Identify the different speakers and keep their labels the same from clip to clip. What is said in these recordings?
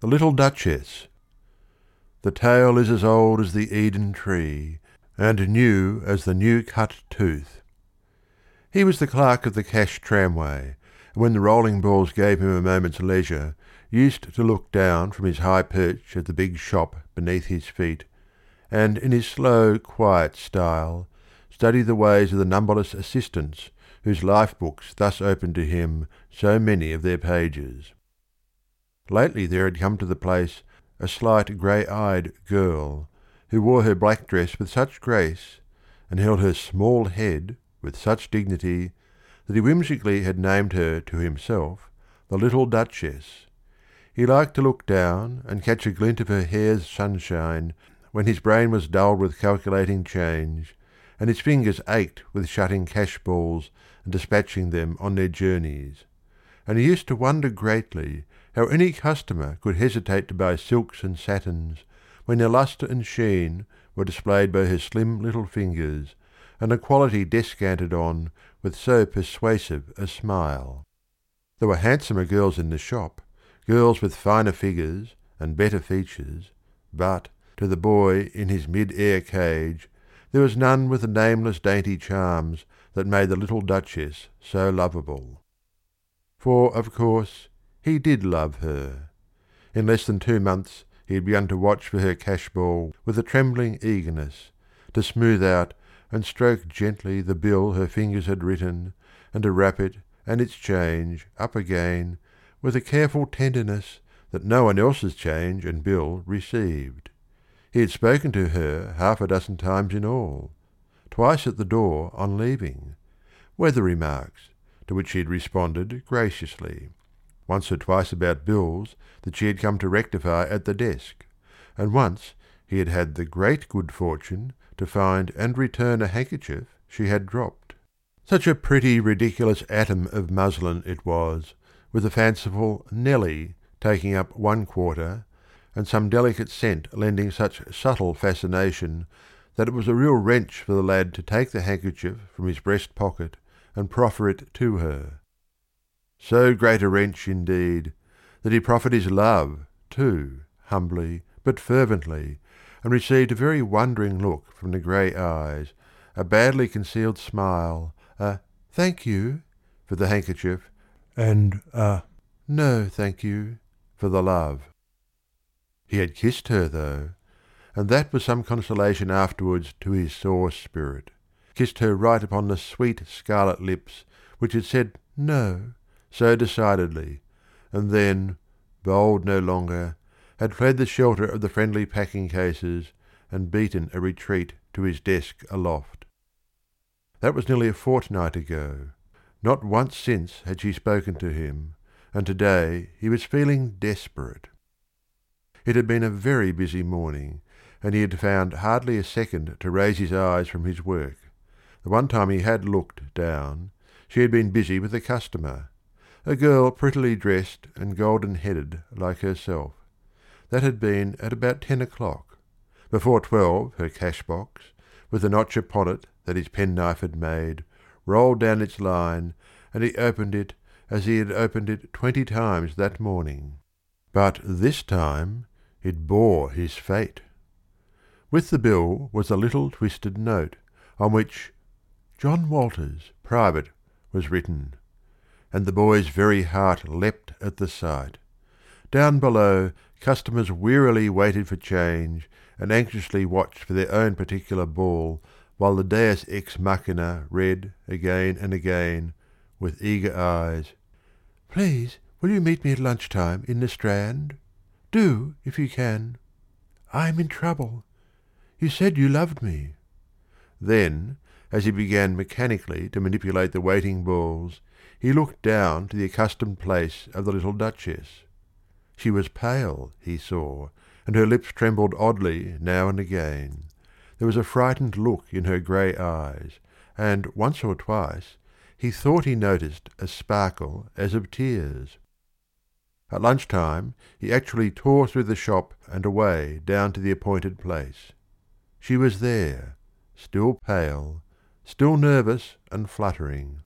Speaker 1: THE LITTLE DUCHESS. The tale is as old as the Eden tree, And new as the new cut tooth. He was the clerk of the Cash Tramway, and when the rolling balls gave him a moment's leisure, used to look down from his high perch at the big shop beneath his feet, and in his slow, quiet style, study the ways of the numberless assistants whose life books thus opened to him so many of their pages. Lately there had come to the place a slight grey eyed girl, who wore her black dress with such grace, and held her small head with such dignity, that he whimsically had named her to himself the Little Duchess. He liked to look down and catch a glint of her hair's sunshine when his brain was dulled with calculating change, and his fingers ached with shutting cash balls and dispatching them on their journeys; and he used to wonder greatly how any customer could hesitate to buy silks and satins when their lustre and sheen were displayed by her slim little fingers, and the quality descanted on with so persuasive a smile. There were handsomer girls in the shop, girls with finer figures and better features, but, to the boy in his mid air cage, there was none with the nameless dainty charms that made the little Duchess so lovable. For, of course, he did love her. In less than two months he had begun to watch for her cash ball with a trembling eagerness, to smooth out and stroke gently the bill her fingers had written, and to wrap it and its change up again with a careful tenderness that no one else's change and bill received. He had spoken to her half a dozen times in all, twice at the door on leaving, weather remarks, to which she had responded graciously once or twice about bills that she had come to rectify at the desk, and once he had had the great good fortune to find and return a handkerchief she had dropped. Such a pretty ridiculous atom of muslin it was, with a fanciful Nellie taking up one quarter, and some delicate scent lending such subtle fascination that it was a real wrench for the lad to take the handkerchief from his breast pocket and proffer it to her. So great a wrench, indeed, that he proffered his love, too, humbly but fervently, and received a very wondering look from the grey eyes, a badly concealed smile, a "Thank you" for the handkerchief, and a "No, thank you" for the love. He had kissed her, though, and that was some consolation afterwards to his sore spirit kissed her right upon the sweet scarlet lips which had said "No" so decidedly, and then, bold no longer, had fled the shelter of the friendly packing cases and beaten a retreat to his desk aloft. That was nearly a fortnight ago. Not once since had she spoken to him, and to day he was feeling desperate. It had been a very busy morning, and he had found hardly a second to raise his eyes from his work. The one time he had looked down, she had been busy with a customer, a girl prettily dressed and golden headed like herself. That had been at about ten o'clock. Before twelve her cash box, with the notch upon it that his penknife had made, rolled down its line, and he opened it as he had opened it twenty times that morning. But this time it bore his fate. With the bill was a little twisted note, on which "John Walters, Private," was written and the boy's very heart leapt at the sight. Down below, customers wearily waited for change, and anxiously watched for their own particular ball, while the Deus ex machina read again and again, with eager eyes, "Please will you meet me at lunch time in the Strand? Do, if you can. I am in trouble. You said you loved me." Then, as he began mechanically to manipulate the waiting balls, he looked down to the accustomed place of the little Duchess. She was pale, he saw, and her lips trembled oddly now and again. There was a frightened look in her grey eyes, and once or twice he thought he noticed a sparkle as of tears. At lunch time he actually tore through the shop and away down to the appointed place. She was there, still pale, still nervous and fluttering.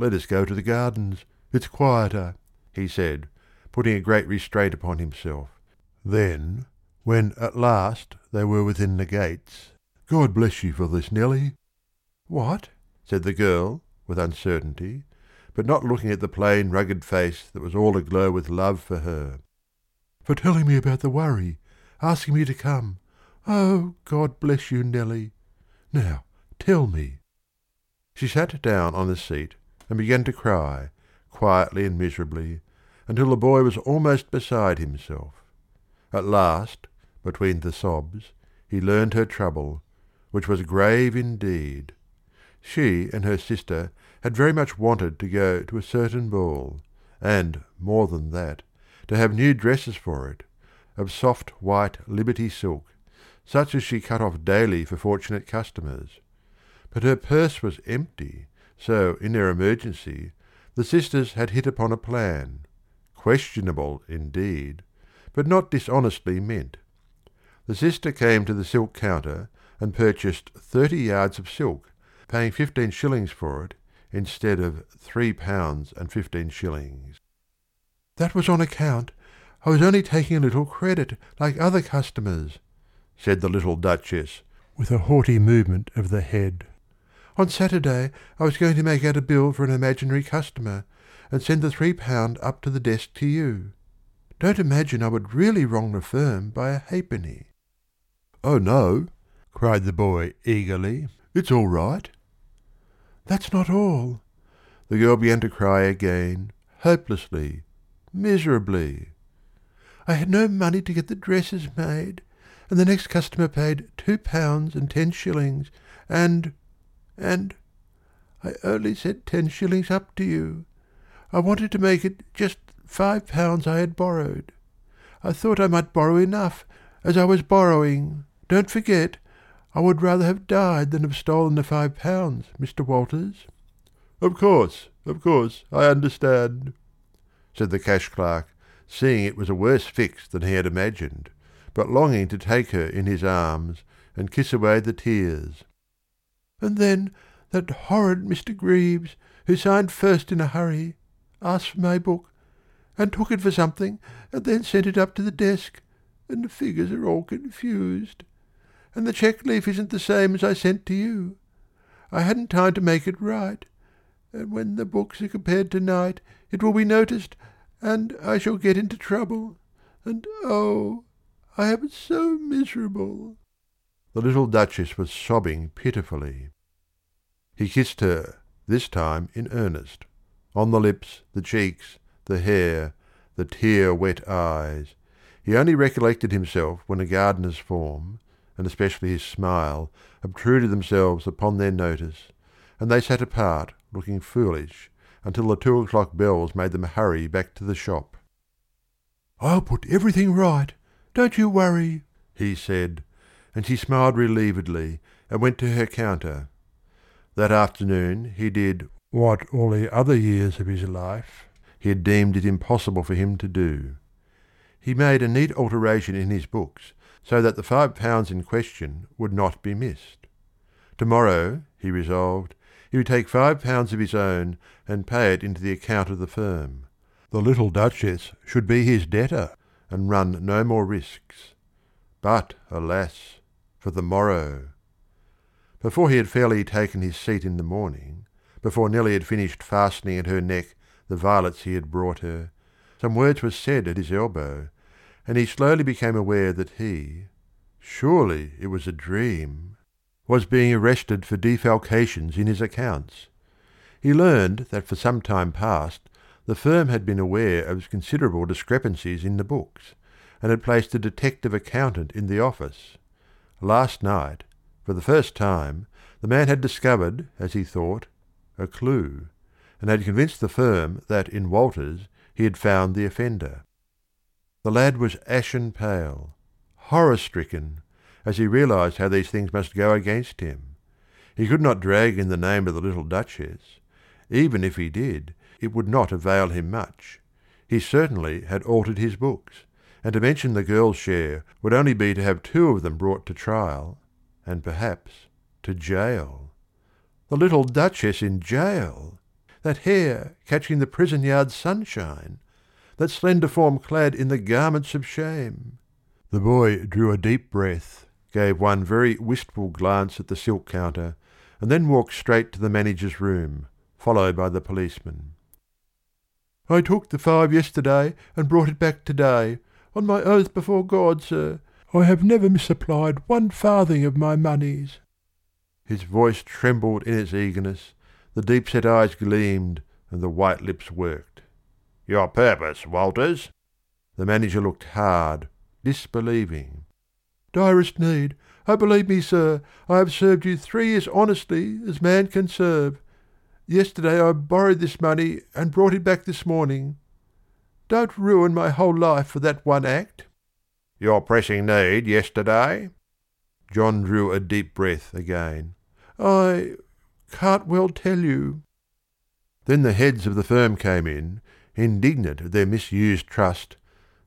Speaker 1: "Let us go to the gardens, it's quieter," he said, putting a great restraint upon himself. Then, when at last they were within the gates, God bless you for this, Nellie. What? said the girl, with uncertainty, but not looking at the plain, rugged face that was all aglow with love for her. For telling me about the worry, asking me to come. Oh, God bless you, Nellie. Now, tell me. She sat down on the seat and began to cry, quietly and miserably, until the boy was almost beside himself. At last, between the sobs, he learned her trouble, which was grave indeed. She and her sister had very much wanted to go to a certain ball, and, more than that, to have new dresses for it, of soft white Liberty silk, such as she cut off daily for fortunate customers. But her purse was empty, so in their emergency the sisters had hit upon a plan, questionable indeed, but not dishonestly meant. The sister came to the silk counter and purchased thirty yards of silk, paying fifteen shillings for it instead of three pounds and fifteen shillings. That was on account I was only taking a little credit like other customers, said the little Duchess, with a haughty movement of the head. On Saturday I was going to make out a bill for an imaginary customer, and send the three pound up to the desk to you. Don't imagine I would really wrong the firm by a halfpenny. Oh, no, cried the boy eagerly. It's all right. That's not all. The girl began to cry again, hopelessly, miserably. I had no money to get the dresses made, and the next customer paid two pounds and ten shillings, and and I only sent ten shillings up to you. I wanted to make it just five pounds I had borrowed. I thought I might borrow enough, as I was borrowing. Don't forget, I would rather have died than have stolen the five pounds, Mr. Walters. Of course, of course, I understand, said the cash clerk, seeing it was a worse fix than he had imagined, but longing to take her in his arms and kiss away the tears. And then that horrid Mr. Greaves, who signed first in a hurry, asked for my book, and took it for something, and then sent it up to the desk, and the figures are all confused. And the check leaf isn't the same as I sent to you. I hadn't time to make it right, and when the books are compared tonight, it will be noticed, and I shall get into trouble. And oh, I am so miserable. The little Duchess was sobbing pitifully. He kissed her, this time in earnest, on the lips, the cheeks, the hair, the tear wet eyes. He only recollected himself when a gardener's form, and especially his smile, obtruded themselves upon their notice, and they sat apart, looking foolish, until the two o'clock bells made them hurry back to the shop. I'll put everything right, don't you worry, he said, and she smiled relievedly and went to her counter. That afternoon he did what all the other years of his life he had deemed it impossible for him to do. He made a neat alteration in his books so that the five pounds in question would not be missed. To morrow, he resolved, he would take five pounds of his own and pay it into the account of the firm. The little Duchess should be his debtor and run no more risks. But, alas, for the morrow! Before he had fairly taken his seat in the morning, before Nellie had finished fastening at her neck the violets he had brought her, some words were said at his elbow, and he slowly became aware that he surely it was a dream was being arrested for defalcations in his accounts. He learned that for some time past the firm had been aware of considerable discrepancies in the books, and had placed a detective accountant in the office. Last night, for the first time, the man had discovered, as he thought, a clue, and had convinced the firm that in Walters he had found the offender. The lad was ashen pale, horror stricken, as he realized how these things must go against him. He could not drag in the name of the little Duchess. Even if he did, it would not avail him much. He certainly had altered his books, and to mention the girl's share would only be to have two of them brought to trial, and perhaps to jail. The little Duchess in jail! That hair catching the prison yard sunshine! that slender form clad in the garments of shame. The boy drew a deep breath, gave one very wistful glance at the silk counter, and then walked straight to the manager's room, followed by the policeman. I took the five yesterday and brought it back to-day. On my oath before God, sir, I have never misapplied one farthing of my moneys. His voice trembled in its eagerness, the deep-set eyes gleamed, and the white lips worked. Your purpose, Walters? The manager looked hard, disbelieving. Direst need. I believe me, sir, I have served you three years honestly as man can serve. Yesterday I borrowed this money and brought it back this morning. Don't ruin my whole life for that one act. Your pressing need yesterday? John drew a deep breath again. I can't well tell you. Then the heads of the firm came in, indignant at their misused trust,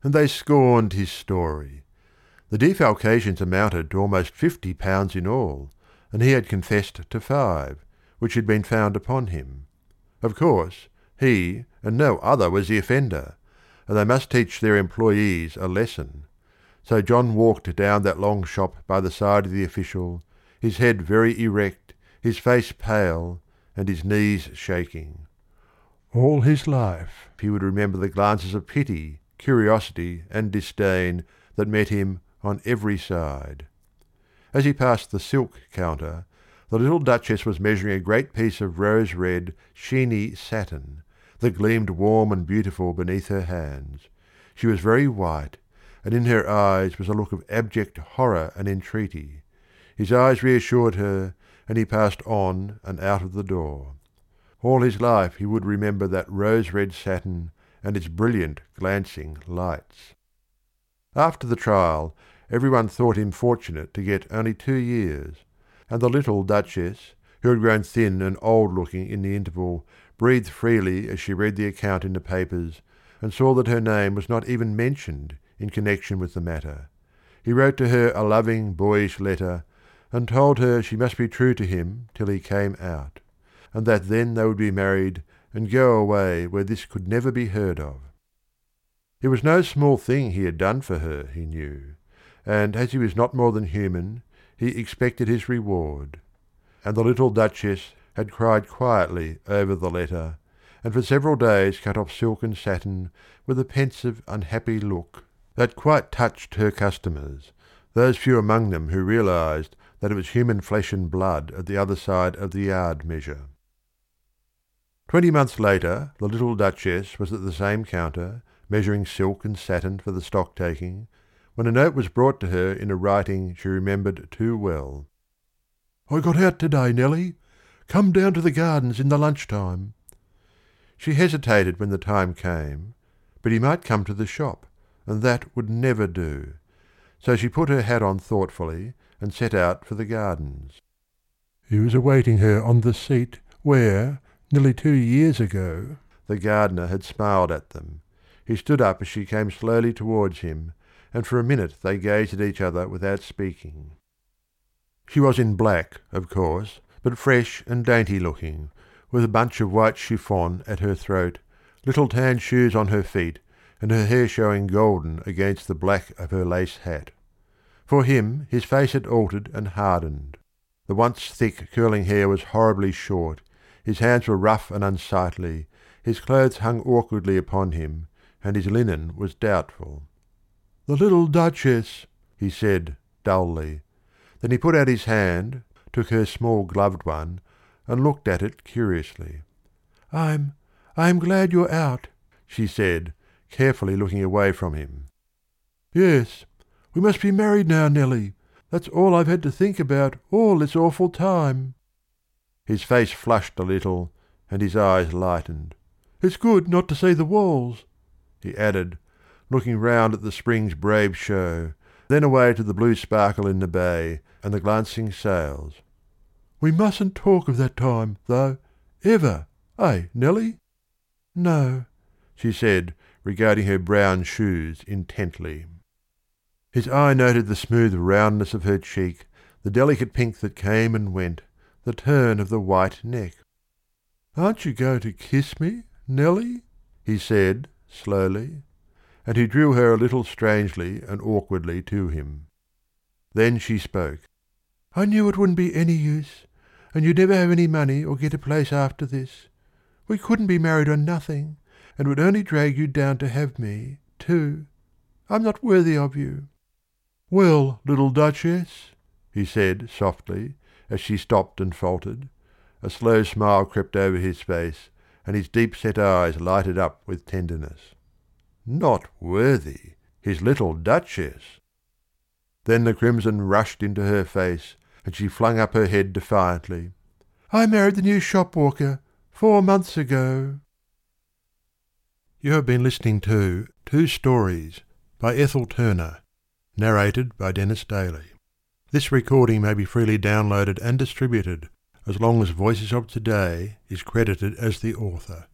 Speaker 1: and they scorned his story. The defalcations amounted to almost fifty pounds in all, and he had confessed to five, which had been found upon him. Of course, he and no other was the offender, and they must teach their employees a lesson. So John walked down that long shop by the side of the official, his head very erect, his face pale, and his knees shaking. All his life he would remember the glances of pity, curiosity, and disdain that met him on every side. As he passed the silk counter, the little Duchess was measuring a great piece of rose red, sheeny satin, that gleamed warm and beautiful beneath her hands. She was very white, and in her eyes was a look of abject horror and entreaty. His eyes reassured her, and he passed on and out of the door. All his life he would remember that rose red satin and its brilliant glancing lights. After the trial, everyone thought him fortunate to get only two years, and the little Duchess, who had grown thin and old looking in the interval, breathed freely as she read the account in the papers, and saw that her name was not even mentioned in connection with the matter. He wrote to her a loving, boyish letter, and told her she must be true to him till he came out, and that then they would be married and go away where this could never be heard of. It was no small thing he had done for her, he knew, and as he was not more than human, he expected his reward. And the little Duchess had cried quietly over the letter, and for several days cut off silk and satin with a pensive, unhappy look that quite touched her customers, those few among them who realized that it was human flesh and blood at the other side of the yard measure. Twenty months later the little Duchess was at the same counter, measuring silk and satin for the stock taking, when a note was brought to her in a writing she remembered too well. I got out today, Nellie. Come down to the gardens in the lunch time. She hesitated when the time came, but he might come to the shop and that would never do. So she put her hat on thoughtfully and set out for the gardens. He was awaiting her on the seat where, nearly two years ago, the gardener had smiled at them. He stood up as she came slowly towards him, and for a minute they gazed at each other without speaking. She was in black, of course, but fresh and dainty looking, with a bunch of white chiffon at her throat, little tan shoes on her feet, and her hair showing golden against the black of her lace hat. For him his face had altered and hardened. The once thick curling hair was horribly short, his hands were rough and unsightly, his clothes hung awkwardly upon him, and his linen was doubtful. The little Duchess, he said dully. Then he put out his hand, took her small gloved one, and looked at it curiously. I'm I'm glad you're out, she said, carefully looking away from him. Yes, we must be married now, Nellie. That's all I've had to think about all this awful time. His face flushed a little, and his eyes lightened. It's good not to see the walls, he added, looking round at the spring's brave show, then away to the blue sparkle in the bay and the glancing sails. We mustn't talk of that time, though, ever, eh, Nellie? No, she said, regarding her brown shoes intently. His eye noted the smooth roundness of her cheek, the delicate pink that came and went, the turn of the white neck. Aren't you going to kiss me, Nellie? he said, slowly, and he drew her a little strangely and awkwardly to him. Then she spoke. "I knew it wouldn't be any use, and you'd never have any money or get a place after this. We couldn't be married on nothing, and it would only drag you down to have me, too. I'm not worthy of you." "Well, little Duchess," he said softly, as she stopped and faltered. A slow smile crept over his face, and his deep set eyes lighted up with tenderness. Not worthy! His little Duchess! Then the crimson rushed into her face, and she flung up her head defiantly. "I married the new shop walker four months ago." You have been listening to Two Stories by Ethel Turner, narrated by Denis Daly. This recording may be freely downloaded and distributed as long as Voices of Today is credited as the author.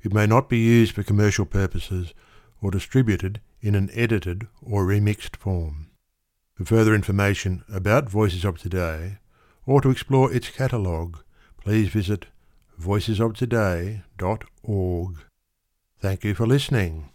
Speaker 1: It may not be used for commercial purposes or distributed in an edited or remixed form. For further information about Voices of Today or to explore its catalogue, please visit voicesoftoday.org. Thank you for listening.